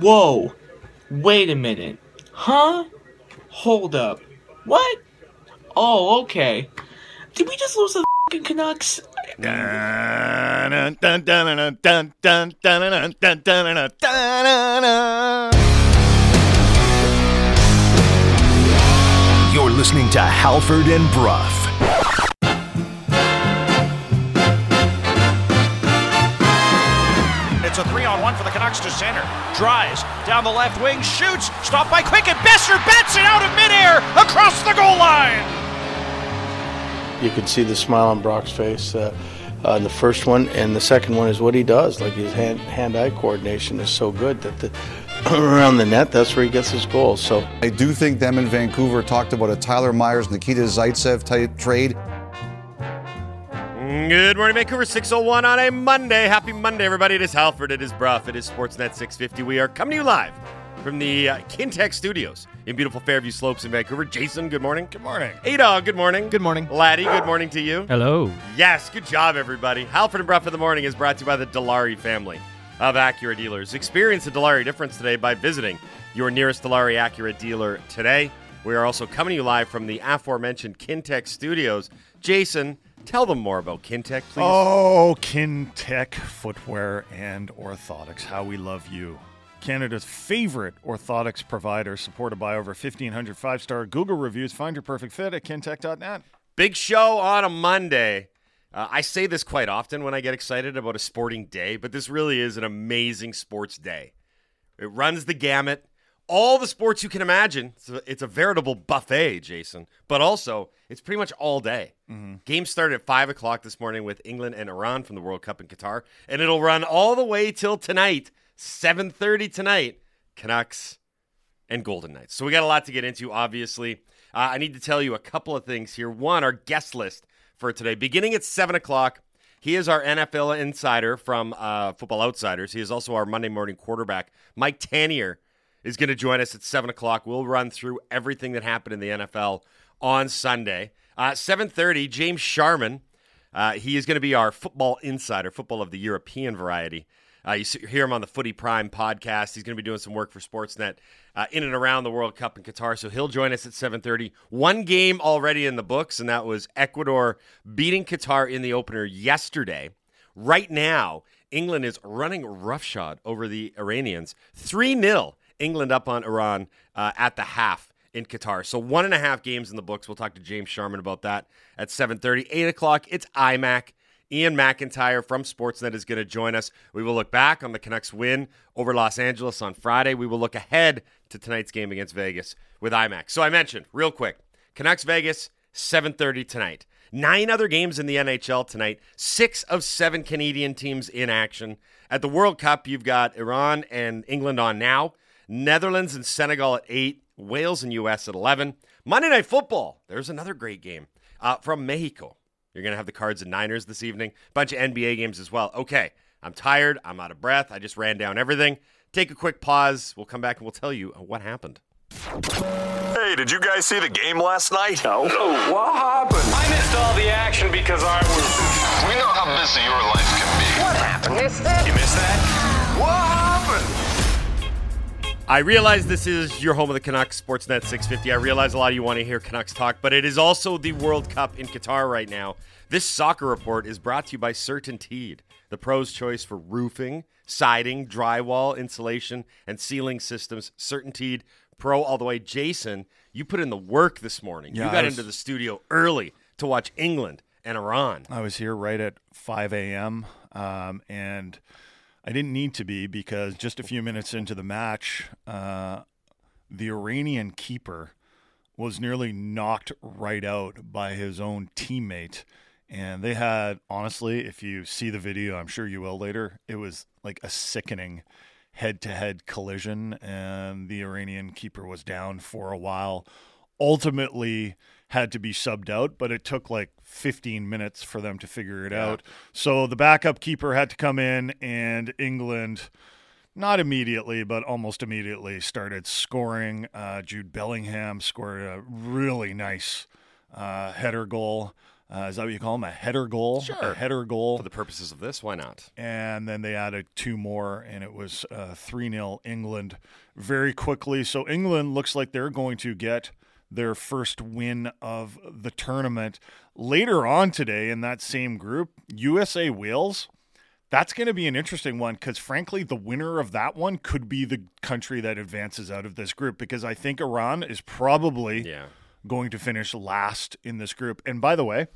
Whoa. Wait a minute. Huh? Hold up. What? Oh, okay. Did we just lose the fucking Canucks? You're listening to Halford and Bruff. For the Canucks to center. Drives down the left wing, shoots, stopped by Quick, and Boeser bats it out of midair across the goal line. You can see the smile on Brock's face uh, uh, the first one, and the second one is what he does. Like his hand, hand-eye coordination is so good that the, around the net, that's where he gets his goals. So I do think them in Vancouver talked about a Tyler Myers, Nikita Zaitsev type trade. Good morning, Vancouver 601 on a Monday. Happy Monday, everybody. It is Halford, it is Bruff, it is Sportsnet 650. We are coming to you live from the uh, Kintec studios in beautiful Fairview Slopes in Vancouver. Jason, good morning. Good morning. A-Dog, good morning. Good morning. Laddie, good morning to you. Hello. Yes, good job, everybody. Halford and Bruff in the morning is brought to you by the Dilawri family of Acura dealers. Experience the Dilawri difference today by visiting your nearest Dilawri Acura dealer today. We are also coming to you live from the aforementioned Kintec studios. Jason, tell them more about Kintec, please. Oh, Kintec footwear and orthotics. How we love you. Canada's favorite orthotics provider, supported by over 1,500 five star Google reviews. Find your perfect fit at kintec.net. Big show on a Monday. Uh, I say this quite often when I get excited about a sporting day, but this really is an amazing sports day. It runs the gamut, all the sports you can imagine. It's a, it's a veritable buffet, Jason, but also it's pretty much all day. Game started at 5 o'clock this morning with England and Iran from the World Cup in Qatar, and it'll run all the way till tonight, 7.30 tonight, Canucks and Golden Knights. So we got a lot to get into, obviously. Uh, I need to tell you a couple of things here. One, our guest list for today, beginning at 7 o'clock. He is our NFL insider from uh, Football Outsiders. He is also our Monday morning quarterback. Mike Tanier is going to join us at 7 o'clock. We'll run through everything that happened in the NFL on Sunday. Uh, 7.30, James Sharman. Uh, he is going to be our football insider, football of the European variety. Uh, you hear him on the Footy Prime podcast. He's going to be doing some work for Sportsnet uh, in and around the World Cup in Qatar. So he'll join us at 7:30. One game already in the books, and that was Ecuador beating Qatar in the opener yesterday. Right now, England is running roughshod over the Iranians, three 0 England up on Iran uh, at the half in Qatar. So one and a half games in the books. We'll talk to James Sharman about that at 7:30. Eight o'clock. It's IMAC. Ian McIntyre from Sportsnet is going to join us. We will look back on the Canucks win over Los Angeles on Friday. We will look ahead to tonight's game against Vegas with IMAC. So I mentioned real quick, Canucks Vegas 7:30 tonight. Nine other games in the NHL tonight. Six of seven Canadian teams in action. At the World Cup, you've got Iran and England on now. Netherlands and Senegal at 8. Wales and U.S. at 11. Monday Night Football. There's another great game uh, from Mexico. You're going to have the Cards and Niners this evening. Bunch of NBA games as well. Okay, I'm tired. I'm out of breath. I just ran down everything. Take a quick pause. We'll come back and we'll tell you what happened. Hey, did you guys see the game last night? No. no. What happened? I missed all the action because I was. We know how busy your life can be. What happened? Missed it? You missed that? What happened? I realize this is your home of the Canucks, Sportsnet 650. I realize a lot of you want to hear Canucks talk, but it is also the World Cup in Qatar right now. This soccer report is brought to you by Certainteed, the pro's choice for roofing, siding, drywall, insulation, and ceiling systems. Certainteed Pro all the way. Jason, you put in the work this morning. Yeah, you got was- into the studio early to watch England and Iran. I was here right at 5 a.m. Um, and I didn't need to be because just a few minutes into the match, uh, the Iranian keeper was nearly knocked right out by his own teammate. And they had, honestly, if you see the video, I'm sure you will later, it was like a sickening head to head collision. And the Iranian keeper was down for a while. Ultimately, had to be subbed out, but it took like 15 minutes for them to figure it out. So the backup keeper had to come in, and England not immediately, but almost immediately started scoring. Uh, Jude Bellingham scored a really nice uh, header goal. Uh, is that what you call them? A header goal? Sure. A header goal. For the purposes of this, why not? and then they added two more, and it was uh, 3 0 England very quickly. So England looks like they're going to get their first win of the tournament. Later on today in that same group, USA Wales. That's going to be an interesting one because, frankly, the winner of that one could be the country that advances out of this group because I think Iran is probably Yeah. going to finish last in this group. And by the way,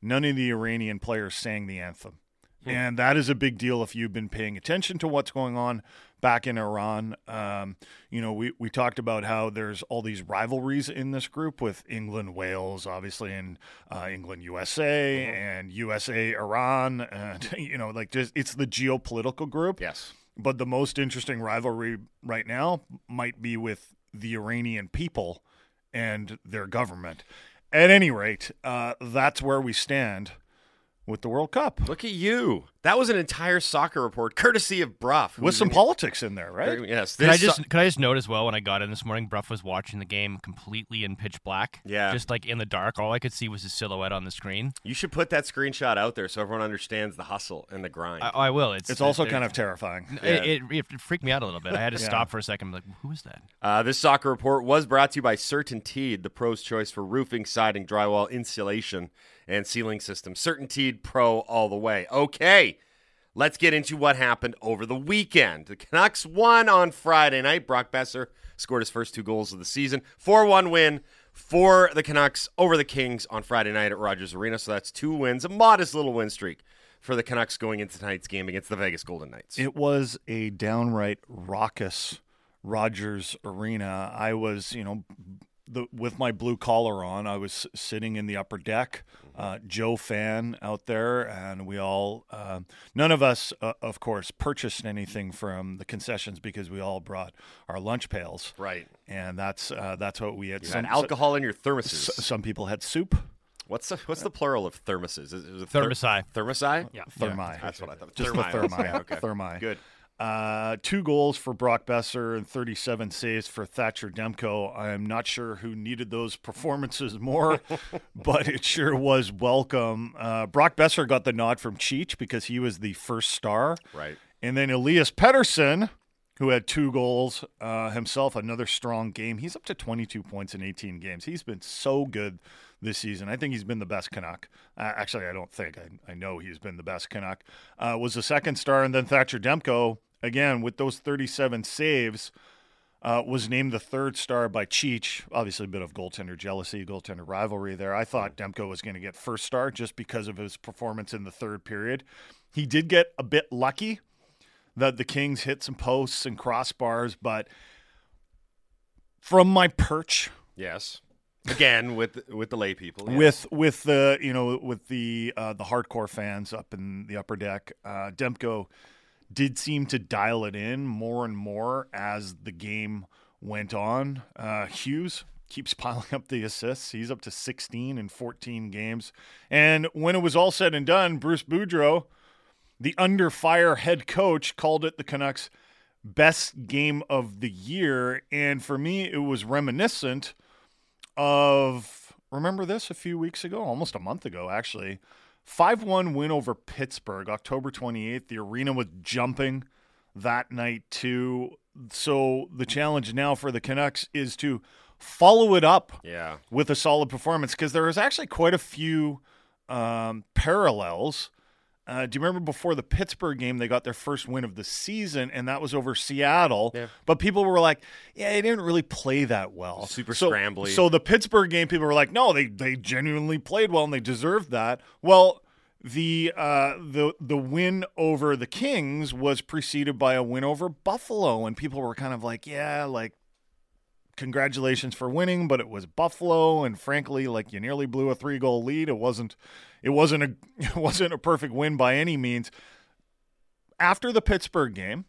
none of the Iranian players sang the anthem. Hmm. And that is a big deal if you've been paying attention to what's going on back in Iran. Um, you know, we, we talked about how there's all these rivalries in this group with England, Wales, obviously, and uh, England, USA, and USA, Iran. And, you know, like just it's the geopolitical group. Yes. But the most interesting rivalry right now might be with the Iranian people and their government. At any rate, uh, that's where we stand with the World Cup. Look at you. That was an entire soccer report, courtesy of Bruff. With some politics in there, right? Yes. Can I just so- can I just note as well when I got in this morning, Bruff was watching the game completely in pitch black. Yeah. Just like in the dark. All I could see was his silhouette on the screen. you should put that screenshot out there so everyone understands the hustle and the grind. I, I will. It's It's also kind of terrifying. It, it, it freaked me out a little bit. I had to Yeah. stop for a second. Like, who is that? Uh, this soccer report was brought to you by CertainTeed, the pro's choice for roofing, siding, drywall, insulation, and ceiling systems. CertainTeed Pro all the way. Okay, let's get into what happened over the weekend. The Canucks won on Friday night. Brock Boeser scored his first two goals of the season. 4 1 win for the Canucks over the Kings on Friday night at Rogers Arena. So that's two wins, a modest little win streak for the Canucks going into tonight's game against the Vegas Golden Knights. It was a downright raucous Rogers Arena. I was, you know, the, with my blue collar on, I was sitting in the upper deck. Uh, Joe fan out there, and we all, uh, none of us, uh, of course, purchased anything from the concessions because we all brought our lunch pails. Right. And that's uh, that's what we had. You had alcohol in your thermoses. s- some people had soup. What's the what's the plural of thermoses? Is, is it ther- Thermosi. Thermosi? Yeah. Thermi. That's what I thought. Just Thermi. the thermi. Okay. Thermi. Good. Uh, two goals for Brock Boeser and 37 saves for Thatcher Demko. I'm not sure who needed those performances more, but it sure was welcome. Uh, Brock Boeser got the nod from Cheech because he was the first star. Right. And then Elias Pettersson, who had two goals uh, himself, another strong game. He's up to 22 points in 18 games. He's been so good this season. I think he's been the best Canuck. Uh, actually, I don't think. I, I know he's been the best Canuck. Uh, was the second star, and then Thatcher Demko, again, with those 37 saves, uh, was named the third star by Cheech. Obviously, a bit of goaltender jealousy, goaltender rivalry there. I thought Demko was going to get first star just because of his performance in the third period. He did get a bit lucky that the Kings hit some posts and crossbars, but from my perch Yes. Again with with the lay people. yes. with with the you know with the uh, the hardcore fans up in the upper deck, uh, Demko did seem to dial it in more and more as the game went on. Uh, Hughes keeps piling up the assists. He's up to 16 in 14 games. And when it was all said and done, Bruce Boudreau, the under fire head coach, called it the Canucks' best game of the year. And for me, it was reminiscent of remember this a few weeks ago, almost a month ago, actually. 5 1 win over Pittsburgh, October 28th. The arena was jumping that night, too. So the challenge now for the Canucks is to follow it up Yeah. with a solid performance because there is actually quite a few um, parallels. Uh, do you remember before the Pittsburgh game, they got their first win of the season, and that was over Seattle? Yeah. But people were like, "Yeah, they didn't really play that well." Super so, scrambly. So the Pittsburgh game, people were like, "No, they they genuinely played well, and they deserved that." Well, the uh, the the win over the Kings was preceded by a win over Buffalo, and people were kind of like, "Yeah, like." Congratulations for winning, but it was Buffalo, and frankly, like you nearly blew a three-goal lead. It wasn't, it wasn't a, it wasn't a perfect win by any means. After the Pittsburgh game,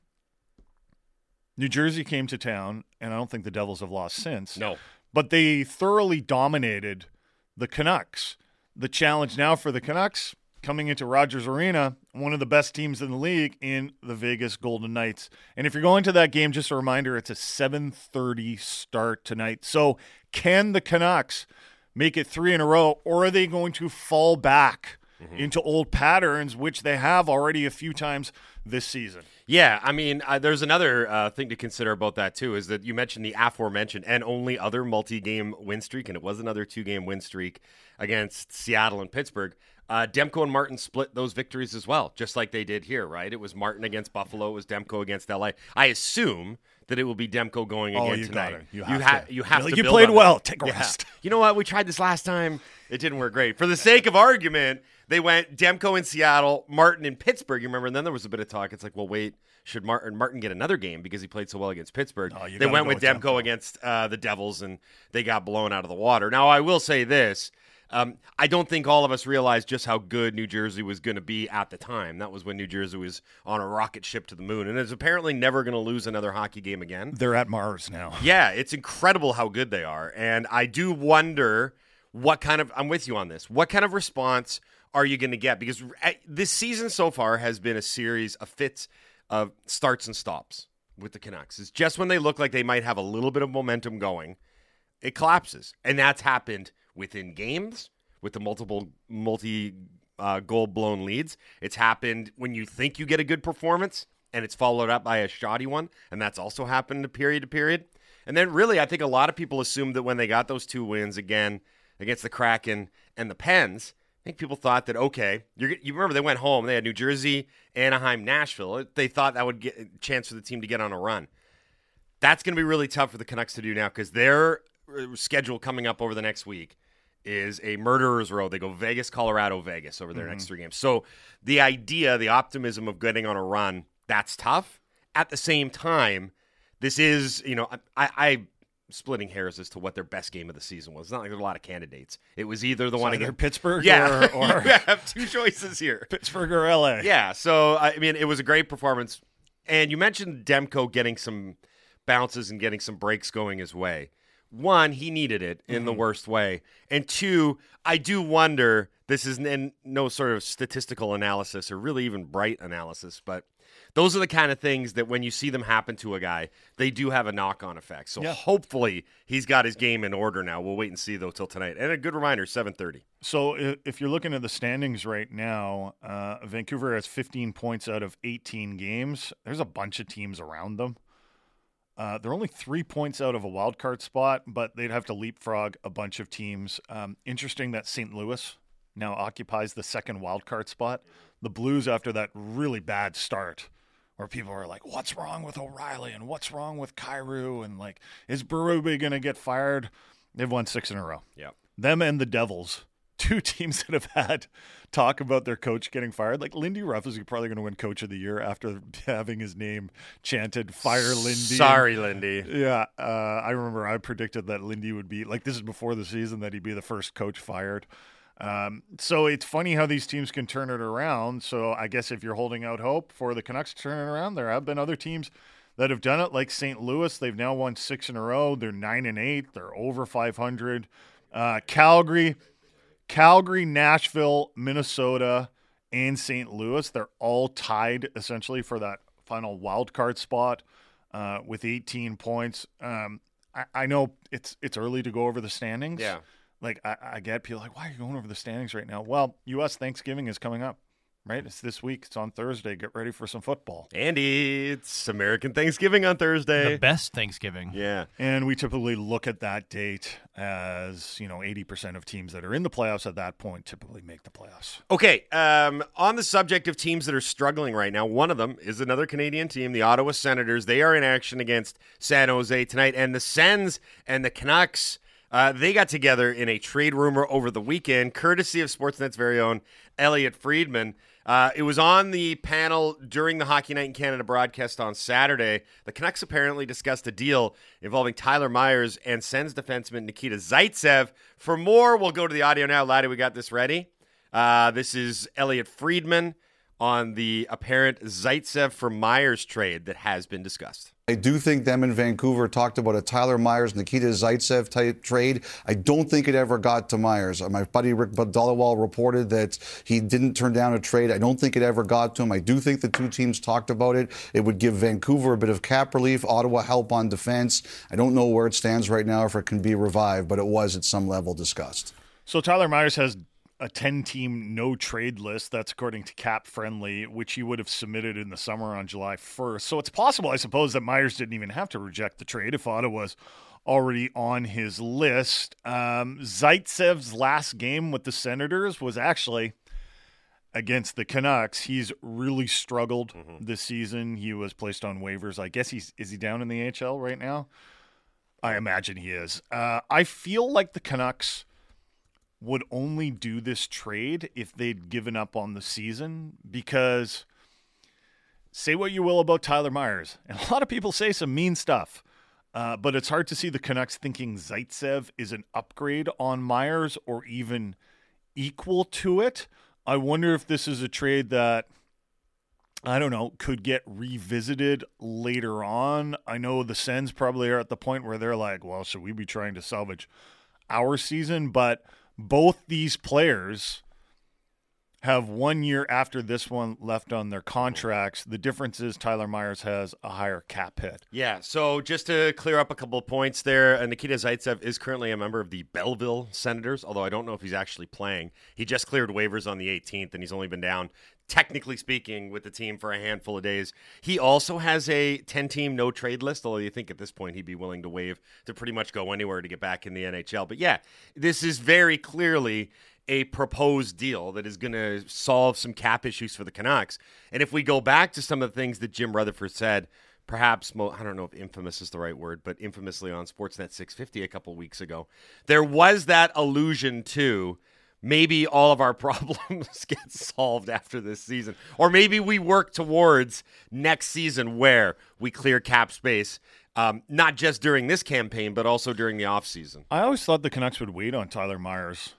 New Jersey came to town, and I don't think the Devils have lost since. No. But they thoroughly dominated the Canucks. The challenge now for the Canucks coming into Rogers Arena, one of the best teams in the league in the Vegas Golden Knights. And if you're going to that game, just a reminder, it's a 7:30 start tonight. So, can the Canucks make it three in a row, or are they going to fall back into old patterns, which they have already a few times this season? Yeah, I mean, uh, there's another uh, thing to consider about that too. Is that you mentioned the aforementioned and only other multi-game win streak, and it was another two-game win streak against Seattle and Pittsburgh. Uh, Demko and Martin split those victories as well, just like they did here, right? It was Martin against Buffalo, it was Demko against LA. I assume that it will be Demko going Oh, again you tonight. gotta- you you, have ha- to. you have Like, to. you played well. that. Take a Yeah. rest. You know what? We tried this last time. It didn't work great. For the sake of argument, they went Demko in Seattle, Martin in Pittsburgh. You remember? And then there was a bit of talk. It's like, well, wait, should Martin Martin get another game because he played so well against Pittsburgh? You they went with with Demko, Demko. against uh, the Devils, and they got blown out of the water. Now, I will say this. Um, I don't think all of us realized just how good New Jersey was going to be at the time. That was when New Jersey was on a rocket ship to the moon, and is apparently never going to lose another hockey game again. They're at Mars now. Yeah, it's incredible how good they are. And I do wonder what kind of, I'm with you on this, what kind of response are you going to get? Because uh, this season so far has been a series of fits of starts and stops with the Canucks. It's just when they look like they might have a little bit of momentum going, it collapses. And that's happened within games with the multiple, multi uh, goal blown leads. It's happened when you think you get a good performance and it's followed up by a shoddy one. And that's also happened period to period. And then, really, I think a lot of people assumed that when they got those two wins again against the Kraken and the Pens, I think people thought that okay, you remember they went home. They had New Jersey, Anaheim, Nashville. They thought that would get a chance for the team to get on a run. That's going to be really tough for the Canucks to do now because their uh, schedule coming up over the next week is a murderer's row. They go Vegas, Colorado, Vegas over their next mm-hmm. three games. So the idea, the optimism of getting on a run, that's tough. At the same time, this is, you know, I, I splitting hairs as to what their best game of the season was. It's not like there's a lot of candidates. It was either the one either against Pittsburgh yeah, or- or- you have two choices here. Pittsburgh or LA. Yeah, so I mean, it was a great performance. And you mentioned Demko getting some bounces and getting some breaks going his way. One, he needed it in the worst way. And two, I do wonder this is n- no sort of statistical analysis or really even bright analysis, but those are the kind of things that when you see them happen to a guy, they do have a knock on effect. So Yeah. hopefully he's got his game in order now. We'll wait and see though till tonight. And a good reminder, 7:30. So if you're looking at the standings right now, uh, Vancouver has 15 points out of 18 games. There's a bunch of teams around them. Uh, they're only three points out of a wild card spot, but they'd have to leapfrog a bunch of teams. Um, interesting that St. Louis now occupies the second wild card spot. The Blues, after that really bad start, where people are like, "What's wrong with O'Reilly?" and "What's wrong with Kyrou?" and like, "Is Berube going to get fired?" They've won six in a row Yeah, them and the Devils, two teams that have had talk about their coach getting fired. Like Lindy Ruff is probably going to win Coach of the Year after having his name chanted "Fire Lindy." Sorry, Lindy. Yeah, uh, I remember I predicted that Lindy would be like this is before the season that he'd be the first coach fired. Um, so it's funny how these teams can turn it around. So I guess if you're holding out hope for the Canucks to turn it around, there have been other teams that have done it, like St. Louis. They've now won six in a row. They're nine and eight. They're over 500. Uh, Calgary, Calgary, Nashville, Minnesota, and St. Louis. They're all tied essentially for that final wild card spot uh, with 18 points. Um, I, I know it's it's early to go over the standings. Yeah. Like I, I get people like, why are you going over the standings right now? Well, U.S. Thanksgiving is coming up, right? It's this week. It's on Thursday. Get ready for some football. Andy, it's American Thanksgiving on Thursday. The best Thanksgiving. Yeah. And we typically look at that date as, you know, 80% of teams that are in the playoffs at that point typically make the playoffs. Okay, um, on the subject of teams that are struggling right now, one of them is another Canadian team, the Ottawa Senators. They are in action against San Jose tonight, and the Sens and the Canucks. Uh, they got together in a trade rumor over the weekend, courtesy of Sportsnet's very own Elliot Friedman. Uh, it was on the panel during the Hockey Night in Canada broadcast on Saturday. The Canucks apparently discussed a deal involving Tyler Myers and Sens defenseman Nikita Zaitsev. For more, we'll go to the audio now. Laddie, we got this ready. Uh, this is Elliot Friedman on the apparent Zaitsev for Myers trade that has been discussed. I do think them in Vancouver talked about a Tyler Myers, Nikita Zaitsev type trade. I don't think it ever got to Myers. My buddy Rick Dhaliwal reported that he didn't turn down a trade. I don't think it ever got to him. I do think the two teams talked about it. It would give Vancouver a bit of cap relief, Ottawa help on defense. I don't know where it stands right now if it can be revived, but it was at some level discussed. So Tyler Myers has a 10 team no trade list. That's according to Cap Friendly, which he would have submitted in the summer on July 1st. So it's possible, I suppose, that Myers didn't even have to reject the trade if Ottawa was already on his list. Um, Zaitsev's last game with the Senators was actually against the Canucks. He's really struggled mm-hmm. this season. He was placed on waivers. I guess he's is he down in the AHL right now? I imagine he is. Uh, I feel like the Canucks would only do this trade if they'd given up on the season because say what you will about Tyler Myers, and a lot of people say some mean stuff. Uh, but it's hard to see the Canucks thinking Zaitsev is an upgrade on Myers or even equal to it. I wonder if this is a trade that I don't know could get revisited later on. I know the Sens probably are at the point where they're like, well, should we be trying to salvage our season? But both these players have one year after this one left on their contracts. The difference is Tyler Myers has a higher cap hit. Yeah. So just to clear up a couple of points there, uh, Nikita Zaitsev is currently a member of the Belleville Senators, although I don't know if he's actually playing. He just cleared waivers on the 18th, and he's only been down technically speaking, with the team for a handful of days. He also has a 10 team no trade list, although you think at this point he'd be willing to waive to pretty much go anywhere to get back in the NHL. But yeah, this is very clearly a proposed deal that is going to solve some cap issues for the Canucks. And if we go back to some of the things that Jim Rutherford said, perhaps I don't know if infamous is the right word, but infamously on Sportsnet 650 a couple weeks ago, there was that allusion to maybe all of our problems get solved after this season. Or maybe we work towards next season where we clear cap space, um, not just during this campaign, but also during the offseason. I always thought the Canucks would wait on Tyler Myers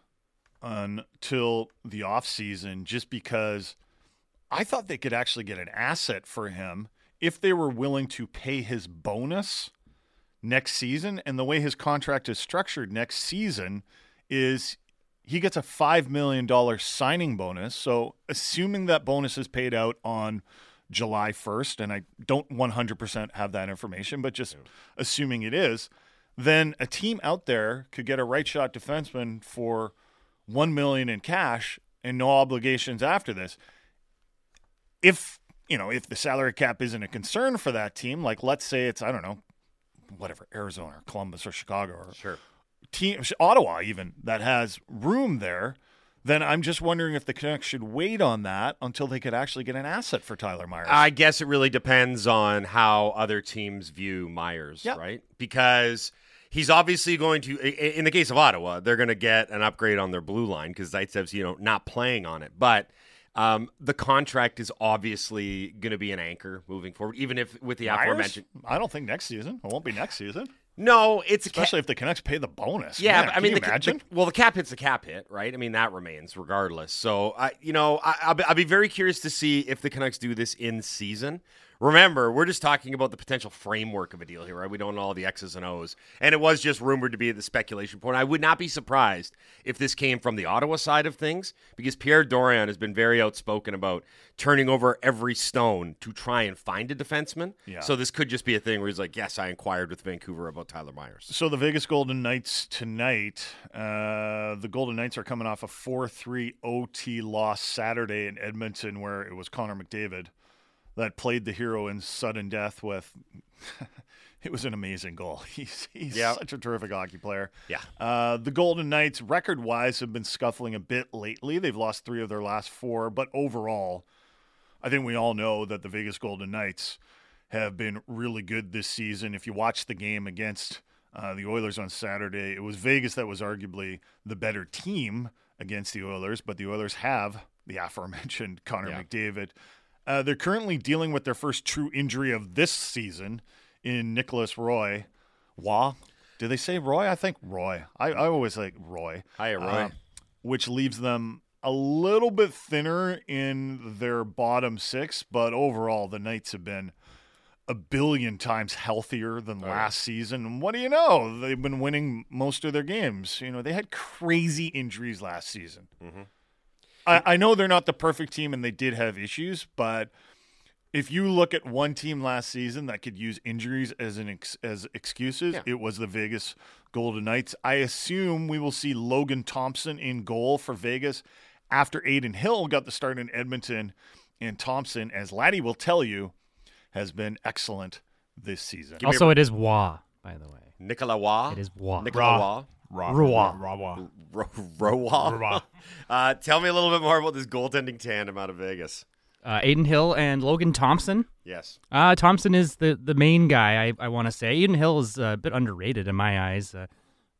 until the offseason just because I thought they could actually get an asset for him if they were willing to pay his bonus next season. And the way his contract is structured next season is he gets a $5 million signing bonus. So, assuming that bonus is paid out on July 1st, and I don't 100% have that information, but just yeah. assuming it is, then a team out there could get a right shot defenseman for 1 million in cash and no obligations after this. If, you know, if the salary cap isn't a concern for that team, like let's say it's I don't know, whatever, Arizona or Columbus or Chicago or sure team, Ottawa even that has room there, then I'm just wondering if the Canucks should wait on that until they could actually get an asset for Tyler Myers. I guess it really depends on how other teams view Myers, yep. right? Because he's obviously going to, in the case of Ottawa, they're going to get an upgrade on their blue line because Zaitsev's, you know, not playing on it. But um, the contract is obviously going to be an anchor moving forward, even if with the Myers? aforementioned. I don't think next season. It won't be next season. No, it's especially ca- if the Canucks pay the bonus. Yeah, Man, I mean, the, the, well, the cap hit's the cap hit, right? I mean, that remains regardless. So, I, you know, I, will be, I'll be very curious to see if the Canucks do this in season. Remember, we're just talking about the potential framework of a deal here, right? We don't know all the X's and O's. And it was just rumored to be at the speculation point. I would not be surprised if this came from the Ottawa side of things because Pierre Dorion has been very outspoken about turning over every stone to try and find a defenseman. Yeah. So this could just be a thing where he's like, yes, I inquired with Vancouver about Tyler Myers. So the Vegas Golden Knights tonight, uh, the Golden Knights are coming off a 4 3 OT loss Saturday in Edmonton where it was Connor McDavid that played the hero in sudden death with. it was an amazing goal. He's he's yep. such a terrific hockey player. Yeah. Uh, the Golden Knights, record wise, have been scuffling a bit lately. They've lost three of their last four, but overall, I think we all know that the Vegas Golden Knights have been really good this season. If you watch the game against uh, the Oilers on Saturday, it was Vegas that was arguably the better team against the Oilers, but the Oilers have the aforementioned Connor yeah. McDavid. Uh, they're currently dealing with their first true injury of this season in Nicholas Roy. Wah. Do they say Roy? I think Roy. I, I always like Roy. Hi, Roy. Uh, which leaves them a little bit thinner in their bottom six, but overall, the Knights have been a billion times healthier than last season. And what do you know? They've been winning most of their games. You know, they had crazy injuries last season. I, I know they're not the perfect team and they did have issues, but if you look at one team last season that could use injuries as an ex, as excuses, Yeah. it was the Vegas Golden Knights. I assume we will see Logan Thompson in goal for Vegas after Adin Hill got the start in Edmonton, and Thompson, as Laddie will tell you, has been excellent this season. Also, a- it is Wa, by the way. Nicolas Waugh. It is Wa. Nicolas Waugh. Raw. Raw. Raw. Ro- Roa. Raw. Uh, tell me a little bit more about this goaltending tandem out of Vegas. Uh, Adin Hill and Logan Thompson. Yes. Uh, Thompson is the, the main guy, I, I want to say. Adin Hill is uh, a bit underrated in my eyes. Uh,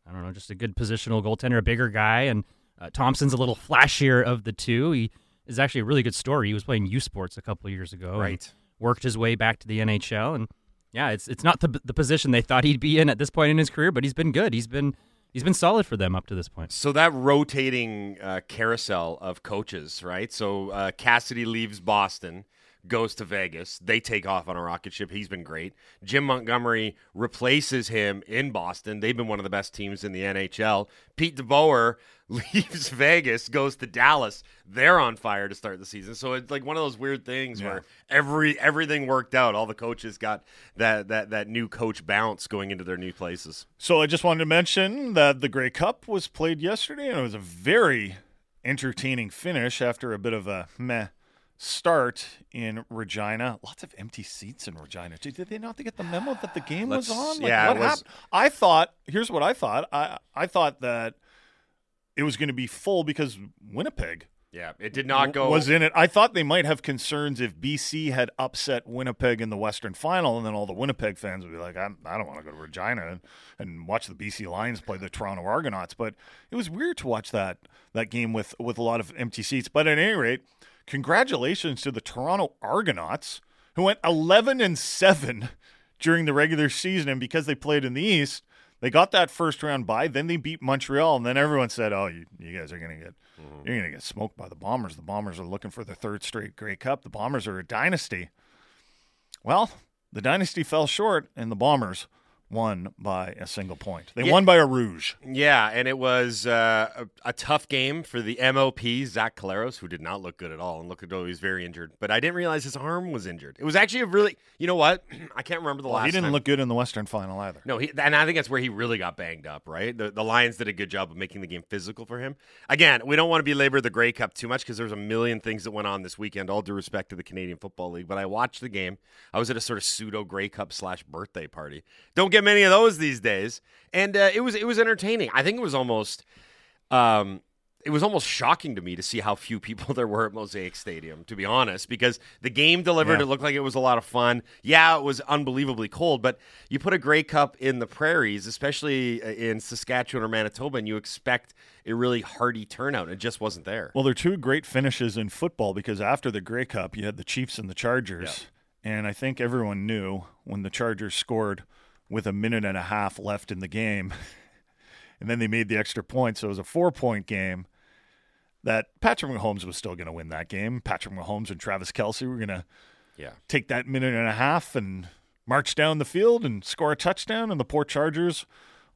I don't know, just a good positional goaltender, a bigger guy. And uh, Thompson's a little flashier of the two. He is actually a really good story. He was playing U Sports a couple of years ago. Right. Worked his way back to the NHL. And yeah, it's it's not the, the position they thought he'd be in at this point in his career, but he's been good. He's been he's been solid for them up to this point. So that rotating uh, carousel of coaches, right? So uh, Cassidy leaves Boston, goes to Vegas. They take off on a rocket ship. He's been great. Jim Montgomery replaces him in Boston. They've been one of the best teams in the NHL. Pete DeBoer leaves Vegas, goes to Dallas. They're on fire to start the season. So it's like one of those weird things where every everything worked out. All the coaches got that that that new coach bounce going into their new places. So I just wanted to mention that the Grey Cup was played yesterday, and it was a very entertaining finish after a bit of a meh start in Regina. Lots of empty seats in Regina. Did did they not get the memo that the game was Let's- on? Like, yeah, what was- happened? I thought. Here's what I thought. I I thought that it was going to be full because Winnipeg Yeah, it did not go. was in it. I thought they might have concerns if BC had upset Winnipeg in the Western Final, and then all the Winnipeg fans would be like, I'm, "I don't want to go to Regina and, and watch the BC Lions play the Toronto Argonauts." But it was weird to watch that that game with with a lot of empty seats. But at any rate, congratulations to the Toronto Argonauts who went 11 and seven during the regular season, and because they played in the East. They got that first round bye, then they beat Montreal, and then everyone said, "Oh, you, you guys are going to get mm-hmm. you're going to get smoked by the Bombers. The Bombers are looking for their third straight Grey Cup. The Bombers are a dynasty." Well, the dynasty fell short, and the Bombers won by a single point. They Yeah. won by a rouge. Yeah, and it was uh, a, a tough game for the MOP, Zach Collaros, who did not look good at all and looked as though he was very injured. But I didn't realize his arm was injured. It was actually a really, you know what? I can't remember the Well, last he didn't time. look good in the Western Final either. No, he, and I think that's where he really got banged up, right? The, the Lions did a good job of making the game physical for him. Again, we don't want to belabor the Grey Cup too much because there's a million things that went on this weekend, all due respect to the Canadian Football League. But I watched the game. I was at a sort of pseudo Grey Cup slash birthday party. Don't get many of those these days. And uh, it was it was entertaining. I think it was almost um, it was almost shocking to me to see how few people there were at Mosaic Stadium, to be honest, because the game delivered. Yeah. It looked like it was a lot of fun. Yeah, it was unbelievably cold, but you put a Grey Cup in the prairies, especially uh, in Saskatchewan or Manitoba, and you expect a really hearty turnout. It just wasn't there. Well, there are two great finishes in football because after the Grey Cup, you had the Chiefs and the Chargers. And I think everyone knew when the Chargers scored with a minute and a half left in the game, and then they made the extra point. So it was a four point game that Patrick Mahomes was still going to win that game. Patrick Mahomes and Travis Kelce were going to Yeah. take that minute and a half and march down the field and score a touchdown, and the poor Chargers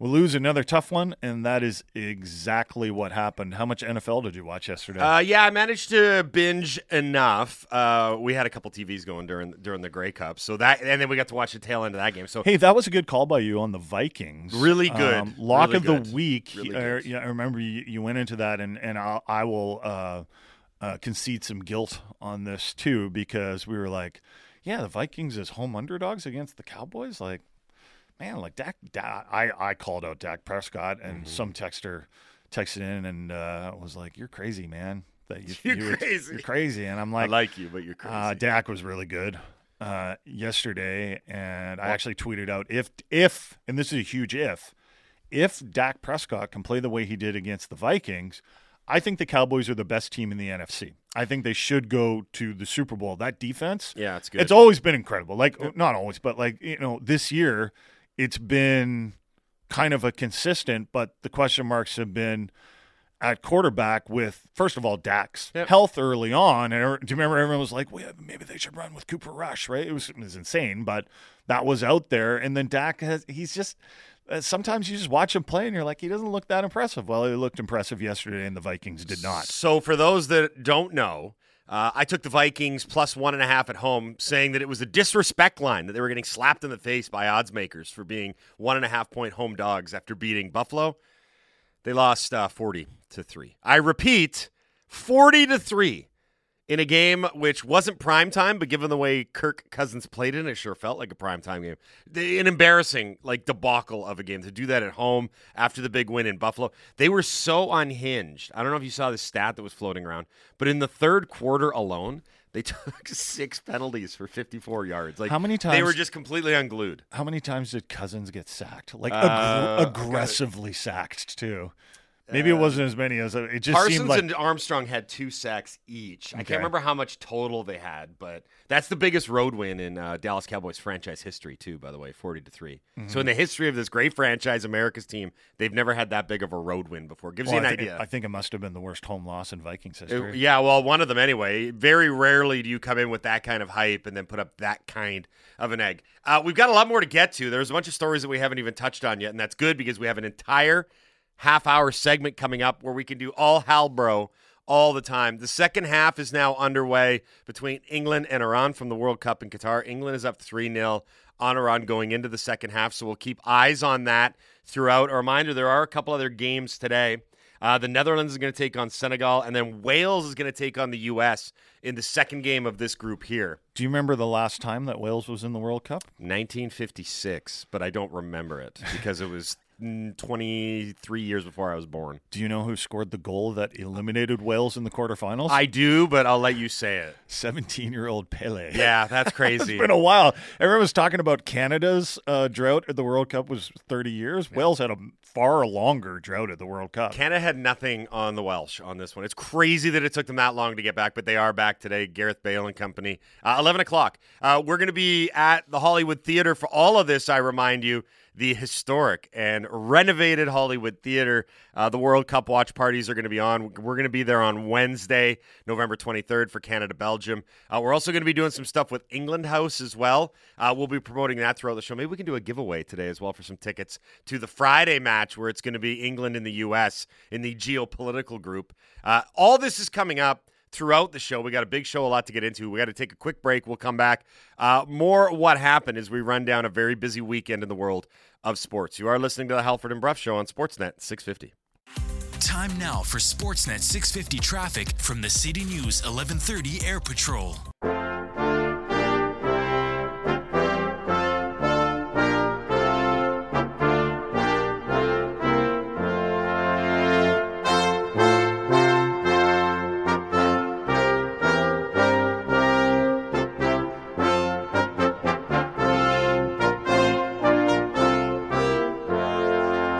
will lose another tough one. And that is exactly what happened. How much NFL did you watch yesterday? Uh, yeah, I managed to binge enough. Uh, we had a couple TVs going during during the Grey Cup, so that and then we got to watch the tail end of that game. So Hey, that was a good call by you on the Vikings. Really good. Um, lock Really of the week. Really uh, good. yeah, I remember you, you went into that, and and I'll, I will uh, uh, concede some guilt on this too because we were like, yeah, the Vikings as home underdogs against the Cowboys. Like, man, like Dak. Dak I I called out Dak Prescott, and Mm-hmm. some texter texted in and uh, was like, "You're crazy, man. That you, You're you crazy. You're crazy." And I'm like, I like, you, but you're crazy. uh, Dak was really good uh, yesterday, and I actually tweeted out if if and this is a huge if if Dak Prescott can play the way he did against the Vikings, I think the Cowboys are the best team in the NFC. I think they should go to the Super Bowl. That defense, yeah, it's good. it's always been incredible. Like not always, but like you know, this year it's been kind of a consistent, but the question marks have been at quarterback with first of all Dak's health early on, and do you remember everyone was like, "Well, maybe they should run with Cooper Rush," right? It was it was insane, but that was out there, and then Dak has he's just. Uh, sometimes you just watch him play and you're like, he doesn't look that impressive. Well, he looked impressive yesterday, and the Vikings did not. So, for those that don't know, uh, I took the Vikings plus one and a half at home, saying that it was a disrespect line, that they were getting slapped in the face by odds makers for being one and a half point home dogs after beating Buffalo. They lost uh, 40 to 3. I repeat, 40 to 3 in a game which wasn't prime time, but given the way Kirk Cousins played in it, sure felt like a prime time game. An embarrassing like debacle of a game to do that at home after the big win in Buffalo. They were so unhinged. I don't know if you saw the stat that was floating around, but in the third quarter alone, they took six penalties for 54 yards. Like How many times They were just completely unglued. How many times did Cousins get sacked? Like Uh, aggr- aggressively sacked too. Maybe it wasn't as many as it just Parsons seemed like. and Armstrong had two sacks each. I Okay. can't remember how much total they had, but that's the biggest road win in uh, Dallas Cowboys franchise history, too. By the way, forty to 3 Mhm. So in the history of this great franchise, America's team, they've never had that big of a road win before. Gives Well, you I an think, idea. it, I think it must have been the worst home loss in Vikings It- history. yeah, well, one of them anyway. Very rarely do you come in with that kind of hype and then put up that kind of an egg. Uh, we've got a lot more to get to. There's a bunch of stories that we haven't even touched on yet, and that's good because we have an entire half hour segment coming up where we can do all Halbro all the time. The second half is now underway between England and Iran from the World Cup in Qatar. England is up 3 0 on Iran going into the second half, so we'll keep eyes on that throughout. A reminder there are a couple other games today. Uh, the Netherlands is going to take on Senegal, and then Wales is going to take on the U.S. in the second game of this group here. Do you remember the last time that Wales was in the World Cup? 1956, but I don't remember it because it was 23 years before I was born. Do you know who scored the goal that eliminated Wales in the quarterfinals? I do, but I'll let you say it. 17 year old Pele. Yeah, that's it's crazy. been a while. Everyone was talking about Canada's uh, drought at the World Cup was 30 years. Wales had a far longer drought at the World Cup. Canada had nothing on the Welsh on this one. It's crazy that it took them that long to get back, but they are back today. Gareth Bale and company. Uh, 11 o'clock. Uh, we're going to be at the Hollywood Theater for all of this, I remind you. The historic and renovated Hollywood Theater. Uh, the World Cup watch parties are going to be on. We're going to be there on Wednesday, November 23rd for Canada Belgium. Uh, we're also going to be doing some stuff with England House as well. Uh, we'll be promoting that throughout the show. Maybe we can do a giveaway today as well for some tickets to the Friday match where it's going to be England and the U.S. in the geopolitical group. Uh, all this is coming up throughout the show. We got a big show, a lot to get into. We got to take a quick break. We'll come back. Uh, more what happened as we run down a very busy weekend in the world of sports. You are listening to the Halford and Bruff Show on Sportsnet 650. Time now for Sportsnet 650 traffic from the City News 1130 Air Patrol.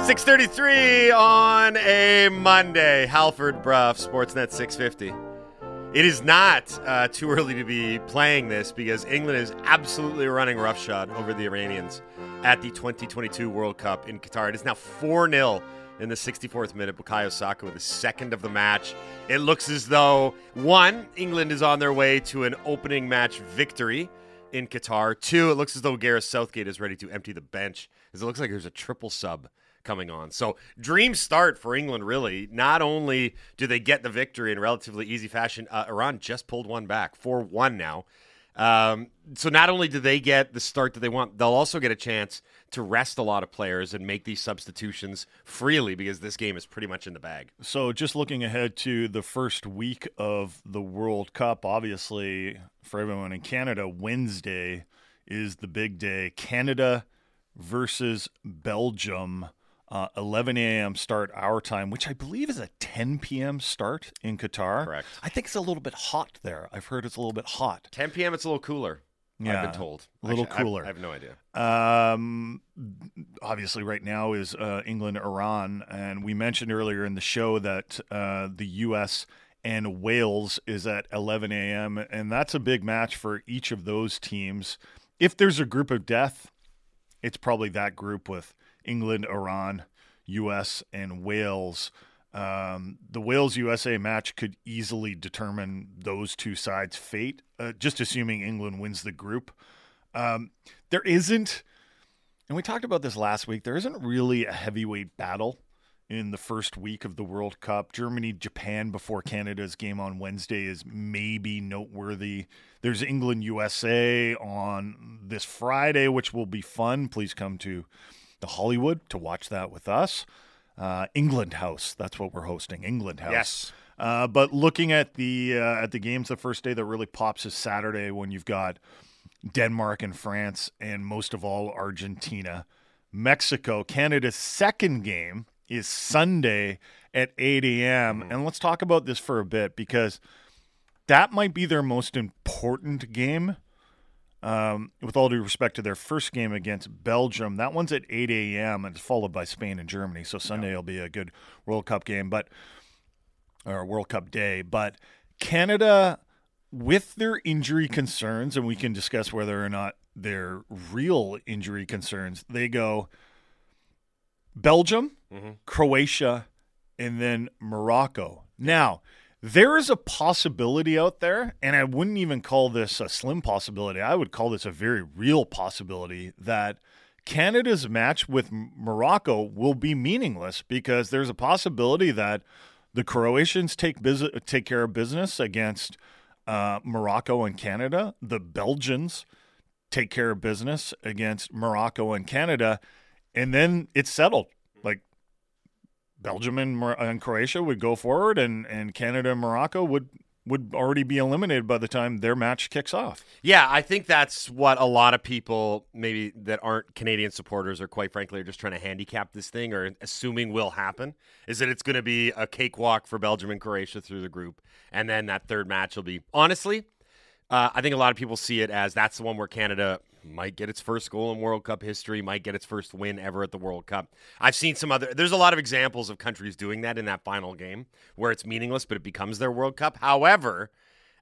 Six thirty-three on a Monday. Halford Bruff, Sportsnet 650. It is not uh, too early to be playing this because England is absolutely running roughshod over the Iranians at the 2022 World Cup in Qatar. It is now 4 0 in the 64th minute. Bukayo Saka with the second of the match. It looks as though, one, England is on their way to an opening match victory in Qatar. Two, it looks as though Gareth Southgate is ready to empty the bench, as it looks like there's a triple sub coming on. So, dream start for England, really. Not only do they get the victory in relatively easy fashion, uh, Iran just pulled one back, 4 1 now. Um, so, not only do they get the start that they want, they'll also get a chance to rest a lot of players and make these substitutions freely because this game is pretty much in the bag. So, just looking ahead to the first week of the World Cup, obviously, for everyone in Canada, Wednesday is the big day. Canada versus Belgium, uh, 11 a.m. start our time, which I believe is a 10 p.m. start in Qatar. Correct. I think it's a little bit hot there. I've heard it's a little bit hot. 10 p.m., it's a little cooler. Yeah, I've been told. a little Actually, cooler. I have no idea. Um, obviously, right now is uh, England Iran, and we mentioned earlier in the show that uh, the U.S. and Wales is at 11 a.m., and that's a big match for each of those teams. If there's a group of death, it's probably that group with England, Iran, U.S., and Wales. Um, the Wales USA match could easily determine those two sides' fate, uh, just assuming England wins the group. Um, there isn't, and we talked about this last week, there isn't really a heavyweight battle in the first week of the World Cup. Germany, Japan before Canada's game on Wednesday is maybe noteworthy. There's England, USA on this Friday, which will be fun. Please come to the Hollywood to watch that with us. Uh, England House, that's what we're hosting. England House. Yes. Uh, but looking at the uh, at the games, the first day that really pops is Saturday when you've got Denmark and France, and most of all Argentina, Mexico. Canada's second game is Sunday at 8 a.m. And let's talk about this for a bit because that might be their most important game. Um, with all due respect to their first game against Belgium, that one's at 8 a.m. and it's followed by Spain and Germany. So Sunday will be a good World Cup game, but or World Cup day. But Canada, with their injury concerns, and we can discuss whether or not they're real injury concerns, they go Belgium, Mhm. Croatia, and then Morocco. Now, there is a possibility out there, and I wouldn't even call this a slim possibility. I would call this a very real possibility that Canada's match with Morocco will be meaningless because there's a possibility that the Croatians take take care of business against uh, Morocco and Canada. The Belgians take care of business against Morocco and Canada, and then it's settled. Belgium and, and Croatia would go forward, and, and Canada and Morocco would would already be eliminated by the time their match kicks off. Yeah, I think that's what a lot of people, maybe that aren't Canadian supporters, or quite frankly, are just trying to handicap this thing or assuming will happen, is that it's going to be a cakewalk for Belgium and Croatia through the group, and then that third match will be honestly. Uh, I think a lot of people see it as that's the one where Canada might get its first goal in World Cup history, might get its first win ever at the World Cup. I've seen some other, there's a lot of examples of countries doing that in that final game where it's meaningless, but it becomes their World Cup. However,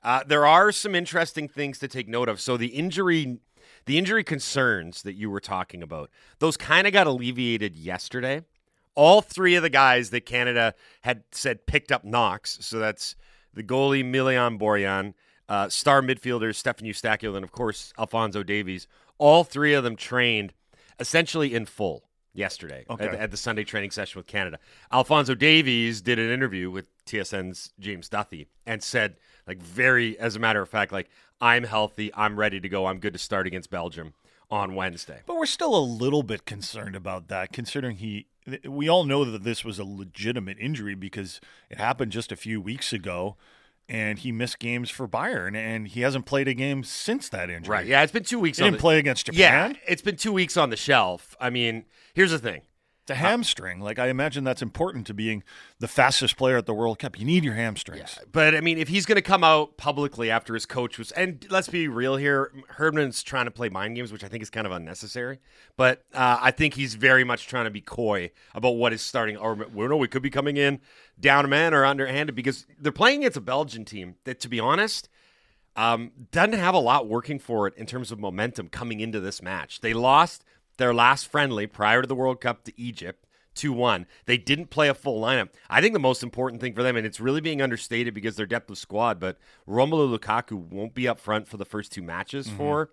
uh, there are some interesting things to take note of. So the injury, the injury concerns that you were talking about, those kind of got alleviated yesterday. All three of the guys that Canada had said picked up knocks. So that's the goalie Milan Borjan, uh, star midfielders Stefan Eustáquio, and of course Alfonso Davies. All three of them trained essentially in full yesterday Okay. at, at the Sunday training session with Canada. Alfonso Davies did an interview with TSN's James Duthie and said, like, very, as a matter of fact, like, I'm healthy, I'm ready to go, I'm good to start against Belgium on Wednesday. But we're still a little bit concerned about that, considering he. We all know that this was a legitimate injury because it happened just a few weeks ago, and he missed games for Bayern, and he hasn't played a game since that injury. Right. Yeah, it's been two weeks. He on didn't the- play against Japan. Yeah, it's been two weeks on the shelf. I mean, here's the thing. A hamstring. Like I imagine that's important to being the fastest player at the World Cup. You need your hamstrings. But I mean, if he's going to come out publicly after his coach was, and let's be real here, Herdman's trying to play mind games, which I think is kind of unnecessary. But uh, I think he's very much trying to be coy about what is starting. Or we know we could be coming in down a man or underhanded because they're playing against a Belgian team that, to be honest, um, doesn't have a lot working for it in terms of momentum coming into this match. They lost their last friendly prior to the World Cup to Egypt. 2 1. They didn't play a full lineup. I think the most important thing for them, and it's really being understated because their depth of squad, but Romelu Lukaku won't be up front for the first two matches for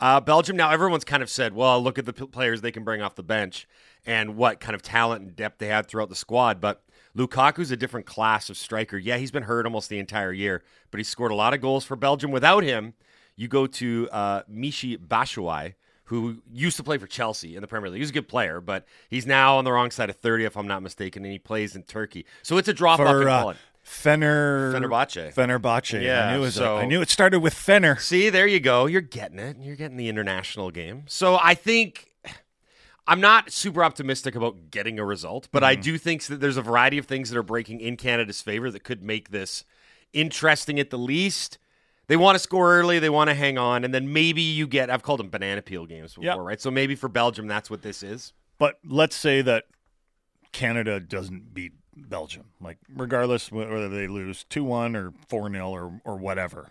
uh, Belgium. Now, everyone's kind of said, well, look at the p- players they can bring off the bench and what kind of talent and depth they had throughout the squad. But Lukaku's a different class of striker. Yeah, he's been hurt almost the entire year, but he scored a lot of goals for Belgium. Without him, you go to uh, Michi Batshuayi, who used to play for Chelsea in the Premier League. He's a good player, but he's now on the wrong side of 30, if I'm not mistaken, and he plays in Turkey. So it's a drop off in For uh. Fener Fenerbahce. Fenerbahce. Yeah, I knew it, so- I knew it started with Fener. See, there you go. You're getting it. You're getting the international game. So I think I'm not super optimistic about getting a result, but I Mm-hmm. do think that there's a variety of things that are breaking in Canada's favor that could make this interesting at the least. They want to score early, they want to hang on, and then maybe you get I've called them banana peel games before, Yep. right? So maybe for Belgium that's what this is. But let's say that Canada doesn't beat Belgium, like regardless whether they lose two one or four 0 or or whatever.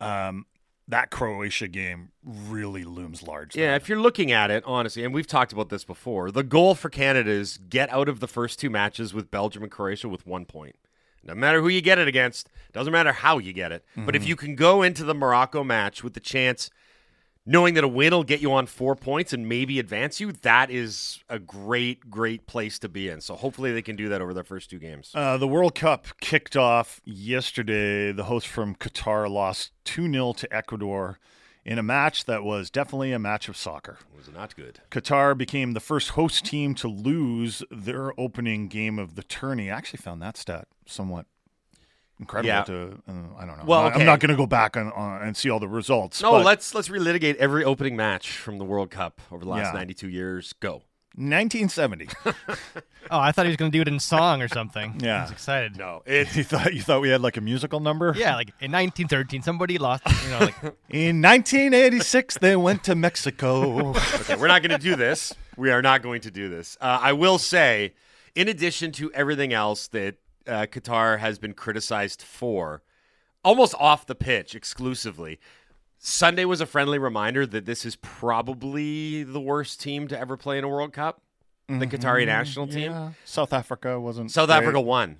Um, that Croatia game really looms large. Yeah, if you're looking at it, honestly, and we've talked about this before, the goal for Canada is get out of the first two matches with Belgium and Croatia with one point. No matter who you get it against, doesn't matter how you get it. But if Mhm. you can go into the Morocco match with the chance, knowing that a win will get you on four points and maybe advance you, that is a great, great place to be in. So hopefully they can do that over their first two games. Uh, the World Cup kicked off yesterday. The host from Qatar lost 2 0 to Ecuador in a match that was definitely a match of soccer. It was not good. Qatar became the first host team to lose their opening game of the tourney. I actually found that stat somewhat incredible. Yeah. To uh, I don't know. Well, okay. I'm not going to go back on, on and see all the results. No, but let's let's relitigate every opening match from the World Cup over the last Yeah. 92 years. Go. 1970. Oh, I thought he was going to do it in song or something. Yeah. I was excited. No, you thought you thought we had like a musical number? Yeah, like in 1913, somebody lost. You know, like In 1986, they went to Mexico. okay, we're not going to do this. We are not going to do this. Uh, I will say, in addition to everything else that uh, Qatar has been criticized for, almost off the pitch exclusively, Sunday was a friendly reminder that this is probably the worst team to ever play in a World Cup. The Qatari Mhm, national team. yeah. South Africa wasn't. South great. Africa won.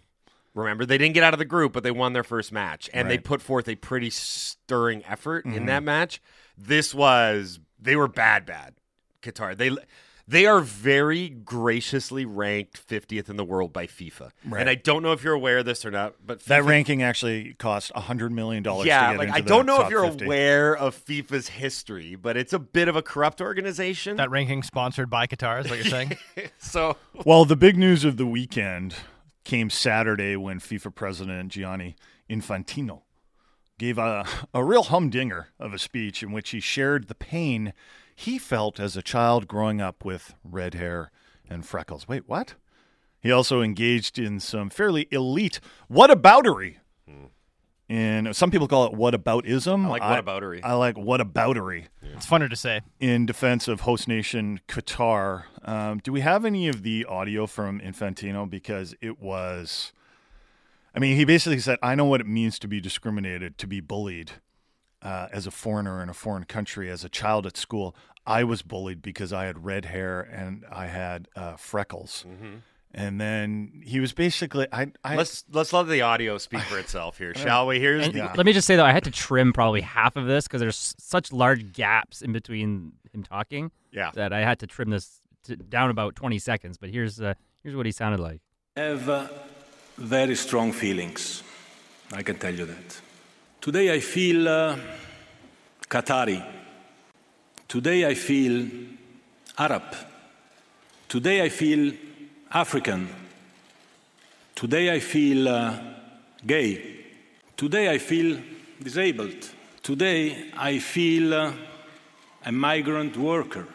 Remember, they didn't get out of the group, but they won their first match, and they put forth a pretty stirring effort in Mhm. that match. This was they were bad, bad. Qatar. They they are very graciously ranked 50th in the world by FIFA, Right. and I don't know if you're aware of this or not, but That ranking actually cost hundred million dollars. yeah, to get like I don't know if you're 50. aware of FIFA's history, but it's a bit of a corrupt organization. that ranking sponsored by Qatar is what you're saying. so Well, the big news of the weekend came Saturday when FIFA president Gianni Infantino gave a, a real humdinger of a speech in which he shared the pain he felt as a child growing up with red hair and freckles. Wait, what? He also engaged in some fairly elite whataboutery. And some people call it whataboutism. I like whataboutery. I, like whataboutery It's funner to say. in defense of host nation Qatar. Um, do we have any of the audio from Infantino? Because it was, I mean, he basically said, I know what it means to be discriminated, to be bullied uh, as a foreigner in a foreign country, as a child at school. I was bullied because I had red hair and I had uh, freckles. And then he was basically, I, I let's let's let the audio speak for itself here, shall we? Here's And the Let me just say though, I had to trim probably half of this because there's such large gaps in between him talking. Yeah. That I had to trim this to, down about 20 seconds. But here's uh, here's what he sounded like. have uh, very strong feelings. I can tell you that. Today I feel uh, Qatari. Today I feel Arab. Today I feel African. Today I feel uh, gay. Today I feel disabled. Today I feel uh, a migrant worker.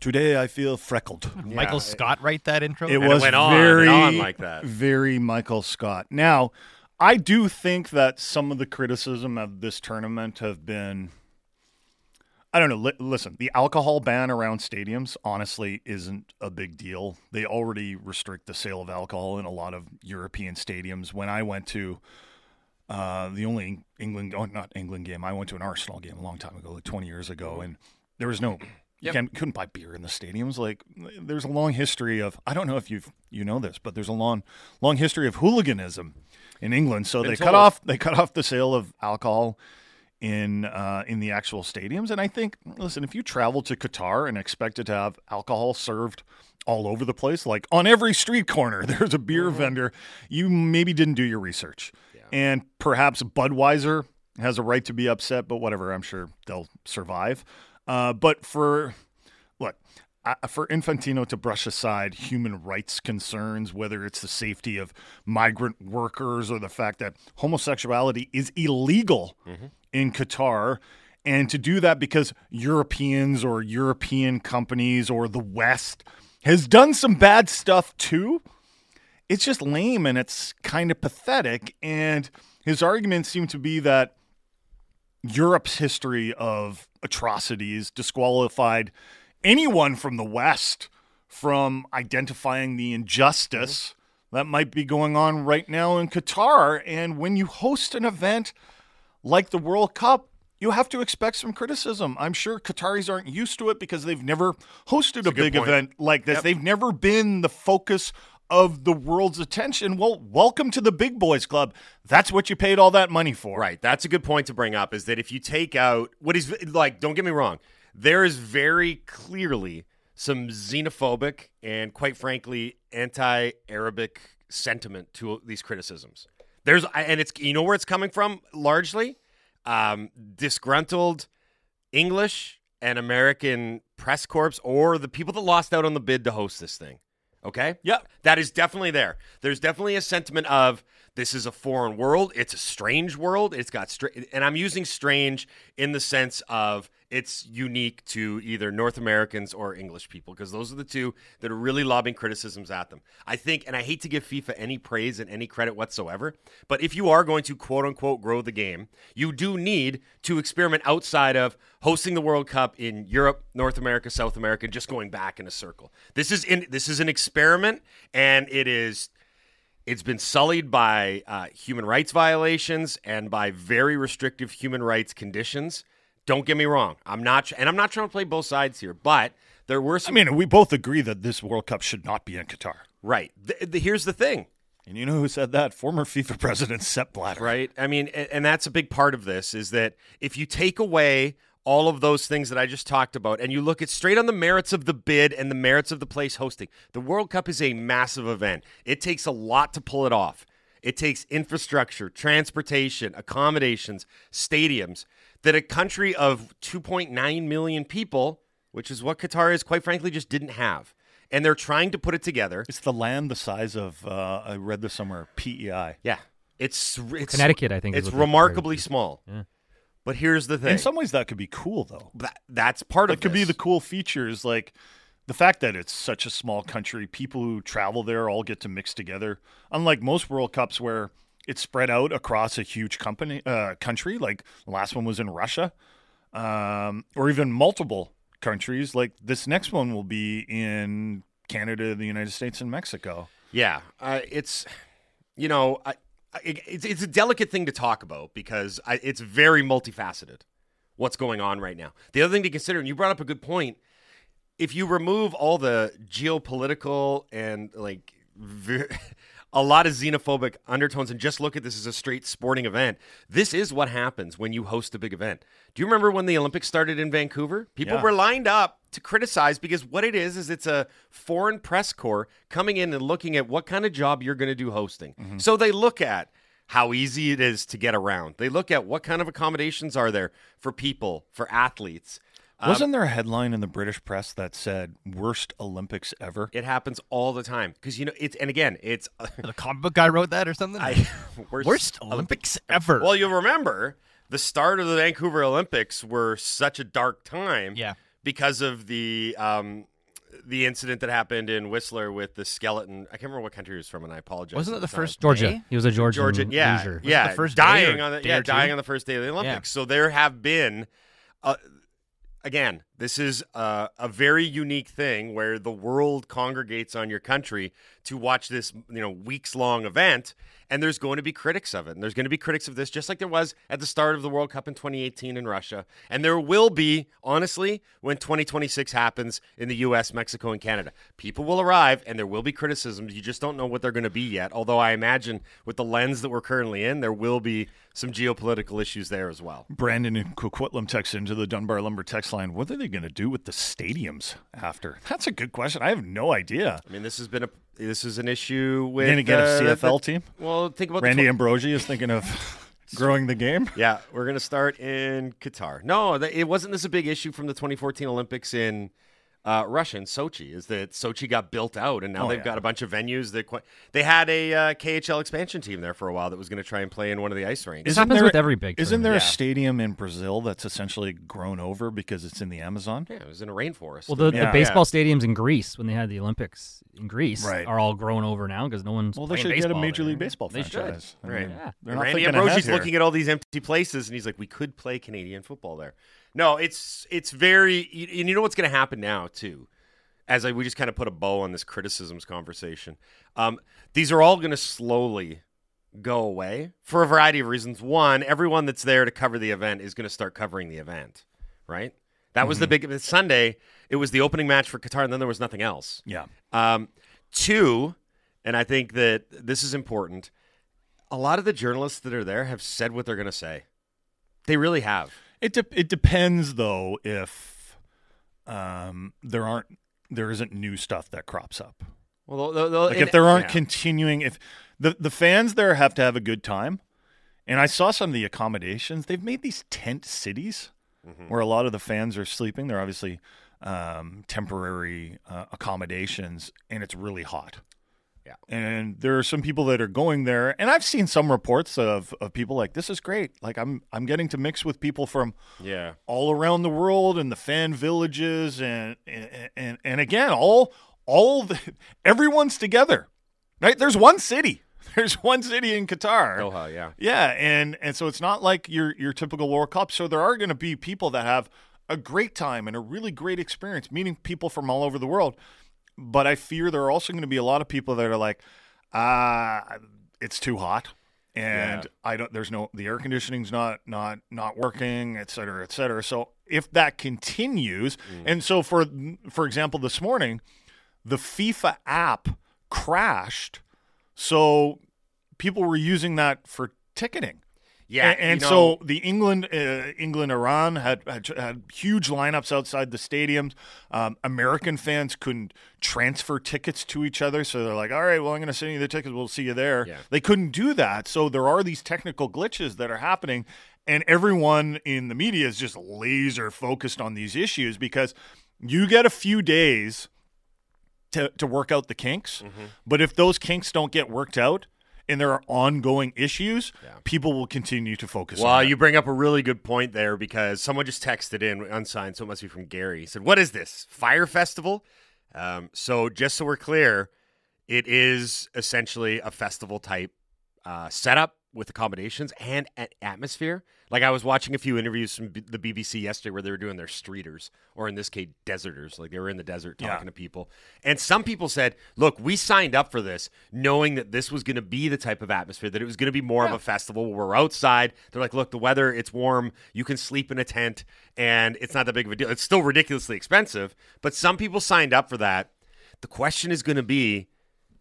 Today I feel freckled. Michael Scott write that intro? It And it was went on and very, on like that. very Michael Scott. Now, I do think that some of the criticism of this tournament have been. I don't know. Li- listen, the alcohol ban around stadiums honestly isn't a big deal. They already restrict the sale of alcohol in a lot of European stadiums. When I went to uh, the only England, oh, not England game, I went to an Arsenal game a long time ago, like 20 years ago, and there was no, you Yep. can't, couldn't buy beer in the stadiums. Like, there's a long history of, I don't know if you you know this, but there's a long, long history of hooliganism in England. So Been they cut off, they cut off the sale of alcohol in uh, in the actual stadiums. And I think, listen, if you travel to Qatar and expected to have alcohol served all over the place, like on every street corner, there's a beer vendor, you maybe didn't do your research. And perhaps Budweiser has a right to be upset, but whatever, I'm sure they'll survive. Uh, but for for Infantino to brush aside human rights concerns, whether it's the safety of migrant workers or the fact that homosexuality is illegal mm-hmm. in Qatar, and to do that because Europeans or European companies or the West has done some bad stuff too, it's just lame and it's kind of pathetic. And his arguments seem to be that Europe's history of atrocities disqualified anyone from the West from identifying the injustice mm-hmm. that might be going on right now in Qatar. And when you host an event like the World Cup, you have to expect some criticism. I'm sure Qataris aren't used to it because they've never hosted a, a big event like this. Yep. They've never been the focus of the world's attention. Well, welcome to the big boys club. That's what you paid all that money for. Right. That's a good point to bring up is that if you take out what is like, don't get me wrong, there is very clearly some xenophobic and quite frankly anti Arabic sentiment to these criticisms. There's and it's you know where it's coming from largely um, disgruntled English and American press corps or the people that lost out on the bid to host this thing. Okay? Yep. That is definitely there. There's definitely a sentiment of this is a foreign world. It's a strange world. It's got str- and I'm using strange in the sense of it's unique to either North Americans or English people because those are the two that are really lobbing criticisms at them. I think, and I hate to give FIFA any praise and any credit whatsoever, but if you are going to quote unquote grow the game, you do need to experiment outside of hosting the World Cup in Europe, North America, South America, just going back in a circle. This is in this is an experiment, and it is it's been sullied by uh, human rights violations and by very restrictive human rights conditions. Don't get me wrong. I'm not, and I'm not trying to play both sides here, but there were some. I mean, we both agree that this World Cup should not be in Qatar. right. The, the, here's the thing. And you know who said that? Former FIFA president Sepp Blatter. Right. I mean, and, and that's a big part of this is that if you take away all of those things that I just talked about and you look at straight on the merits of the bid and the merits of the place hosting, the World Cup is a massive event. It takes a lot to pull it off. It takes infrastructure, transportation, accommodations, stadiums that a country of 2.9 million people, which is what Qatar is, quite frankly, just didn't have. And they're trying to put it together. It's the land the size of, uh, I read this somewhere, PEI. Yeah. It's, it's Connecticut, I think, It's what remarkably compared it to. small. Yeah. But here's the thing. In some ways, that could be cool, though. That, that's part That of it. could be the cool features, like the fact that it's such a small country. People who travel there all get to mix together. Unlike most World Cups, where it's spread out across a huge company uh, country, like the last one was in Russia, um, or even multiple countries. Like this next one will be in Canada, the United States, and Mexico. Yeah, uh, it's you know, I, I, it's it's a delicate thing to talk about because I, it's very multifaceted. What's going on right now? The other thing to consider, and you brought up a good point. If you remove all the geopolitical and like a lot of xenophobic undertones and just look at this as a straight sporting event, this is what happens when you host a big event. Do you remember when the Olympics started in Vancouver? People Yeah. were lined up to criticize because what it is is it's a foreign press corps coming in and looking at what kind of job you're going to do hosting. Mm-hmm. So they look at how easy it is to get around. They look at what kind of accommodations are there for people, for athletes. Um, Wasn't there a headline in the British press that said "worst Olympics ever"? it happens all the time because you know it's and again it's The comic book guy wrote that or something? I, worst, Worst Olympics ever. Well, you'll remember the start of the Vancouver Olympics were such a dark time. Yeah. Because of the um, the incident that happened in Whistler with the skeleton. I can't remember what country he was from, and I apologize. Wasn't it the time. first Georgia. day? He was a Georgian. Georgia, yeah, leisure. it yeah, the first day dying or on the day yeah or two? dying on the first day of the Olympics. So there have been, uh, again, this is a very unique thing where the world congregates on your country to watch this you know weeks long event, and there's going to be critics of it, and there's going to be critics of this, just like there was at the start of the World Cup in 2018 in Russia, and there will be, honestly, when 2026 happens in the U.S., Mexico, and Canada. People will arrive, and there will be criticisms. You just don't know what they're going to be yet. Although I imagine with the lens that we're currently in, there will be some geopolitical issues there as well. Brandon and Coquitlam text into the Dunbar Lumber text line. What are they going to do with the stadiums after? That's a good question. I have no idea. I mean, this has been a this is an issue with going to get uh, a CFL the- team? Well, think about Randy tw- Ambrosie is thinking of growing the game. Yeah, we're going to start in Qatar. No, it wasn't this a big issue from the 2014 Olympics in uh, Russia in Sochi. Is that Sochi got built out and now Oh, they've yeah. got a bunch of venues that quite, they had a uh, KHL expansion team there for a while that was going to try and play in one of the ice rinks. This happens there, with every big Isn't there a stadium in Brazil that's essentially grown over because it's in the Amazon? Yeah, it was in a rainforest. Well, the, Yeah. the baseball stadiums in Greece when they had the Olympics in Greece Right. are all grown over now because no one's Well, they playing should get a Major there. League Baseball They should. franchise. I Right. mean, Yeah. They're not Randy thinking Ambrosie's looking at all these empty places, and he's like, "We could play Canadian football there." No, it's it's very, and you know what's going to happen now too, as I, we just kind of put a bow on this criticisms conversation. Um, these are all going to slowly go away for a variety of reasons. One, everyone that's there to cover the event is going to start covering the event, right? That was the Mhm. big Sunday. It was the opening match for Qatar, and then there was nothing else. Yeah. Um, two, and I think that this is important. A lot of the journalists that are there have said what they're going to say. They really have. It de- it depends though if um, there aren't there isn't new stuff that crops up. Well, they'll- they'll- like if there aren't yeah. continuing, if the the fans there have to have a good time, and I saw some of the accommodations. They've made these tent cities Mm-hmm. where a lot of the fans are sleeping. They're obviously um, temporary uh, accommodations, and it's really hot. Yeah. And there are some people that are going there, and I've seen some reports of, of people like this is great. Like I'm I'm getting to mix with people from Yeah. all around the world and the fan villages and and and, and again all all the, everyone's together. Right? There's one city. There's one city in Qatar. Doha, yeah. Yeah, and and so it's not like your your typical World Cup. So there are going to be people that have a great time and a really great experience meeting people from all over the world. But I fear there are also going to be a lot of people that are like, ah, it's too hot, and Yeah. I don't. There's no the air conditioning's not not not working, et cetera, et cetera. So if that continues, and so for for example, this morning, the FIFA app crashed, so people were using that for ticketing. Yeah, A- and, you so the England uh, England Iran had, had had huge lineups outside the stadiums. Um, American fans couldn't transfer tickets to each other, so they're like, "All right, well, I'm going to send you the tickets. We'll see you there." Yeah. They couldn't do that, so there are these technical glitches that are happening, and everyone in the media is just laser focused on these issues because you get a few days to to work out the kinks, Mm-hmm. but if those kinks don't get worked out. And there are ongoing issues. People will continue to focus Well, you bring up a really good point there because someone just texted in unsigned, so it must be from Gary. He said, "What is this fire festival?" Um, so just so we're clear, it is essentially a festival type uh, setup with accommodations and a- atmosphere. Like I was watching a few interviews from B- the BBC yesterday where they were doing their streeters, or in this case, deserters. Like they were in the desert talking Yeah. to people. And some people said, "Look, we signed up for this knowing that this was going to be the type of atmosphere that it was going to be more of a festival. where We're outside. They're like, look, the weather, it's warm. You can sleep in a tent, and it's not that big of a deal. It's still ridiculously expensive, but some people signed up for that. The question is going to be,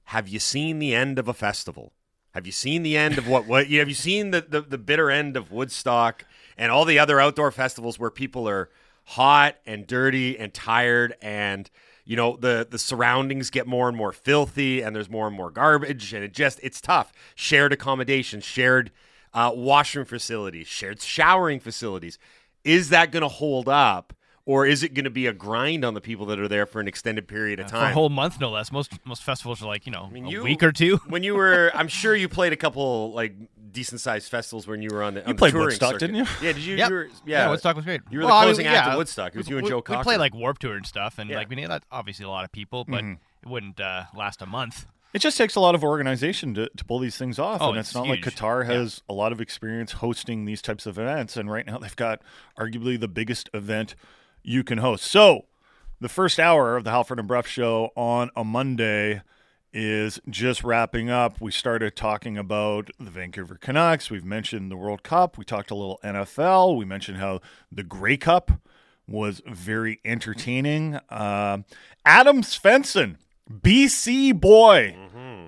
have you seen the end of a festival? Have you seen the end of what? What have you seen the, the the bitter end of Woodstock and all the other outdoor festivals where people are hot and dirty and tired and you know the the surroundings get more and more filthy and there's more and more garbage and it just it's tough. Shared accommodations, shared uh, washroom facilities, shared showering facilities. Is that going to hold up? Or is it going to be a grind on the people that are there for an extended period of For time? a whole month, no less. Most most festivals are like you know a you- week or two. when you were, I'm sure you played a couple like decent sized festivals when you were on the. on the played touring Woodstock, circuit. didn't you? Yeah, did you? Yep. you were, yeah. Woodstock was great. You were Well, I the mean, closing act yeah, of Woodstock. It was you and we- Joe We Cocker. play like Warp Tour and stuff, and Yeah. like we need that obviously a lot of people, but Mhm. it wouldn't uh, last a month. It just takes a lot of organization to, to pull these things off. Oh, and it's, it's not like. Qatar has a lot of experience hosting these types of events. And right now they've got arguably the biggest event you can host. So the first hour of the Halford and Brough show on a Monday is just wrapping up. We started talking about the Vancouver Canucks. We've mentioned the World Cup. We talked a little NFL. We mentioned how the Grey Cup was very entertaining. Uh, Adam Svensson, BC boy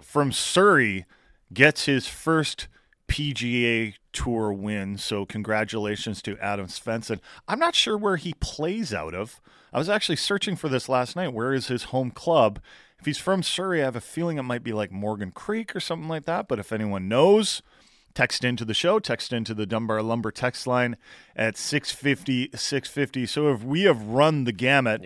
from Surrey, gets his first PGA Tour win. So, congratulations to Adam Svensson. I'm not sure where he plays out of. I was actually searching for this last night. Where is his home club? If he's from Surrey, I have a feeling it might be like Morgan Creek or something like that. But if anyone knows, text into the show, text into the Dunbar Lumber text line at 650 650. So if we have run the gamut,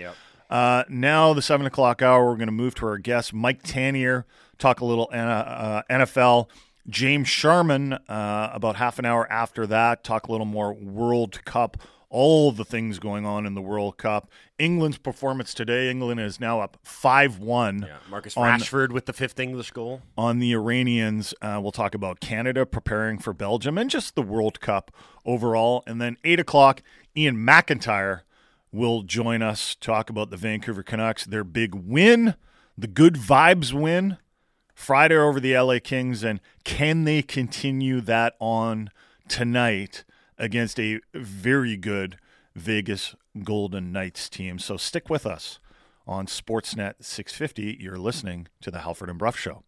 uh, now the seven o'clock hour, we're going to move to our guest, Mike Tanier, talk a little uh, NFL. James Sharman, uh, about half an hour after that, talk a little more World Cup, all the things going on in the World Cup. England's performance today, England is now up 5 1. Marcus on- Rashford with the fifth English goal. on the Iranians. Uh, we'll talk about Canada preparing for Belgium and just the World Cup overall. And then 8 o'clock, Iain MacIntyre will join us talk about the Vancouver Canucks, their big win, the good vibes win Friday over the LA Kings, and can they continue that on tonight against a very good Vegas Golden Knights team? So stick with us on Sportsnet 650. You're listening to the Halford and Brough Show.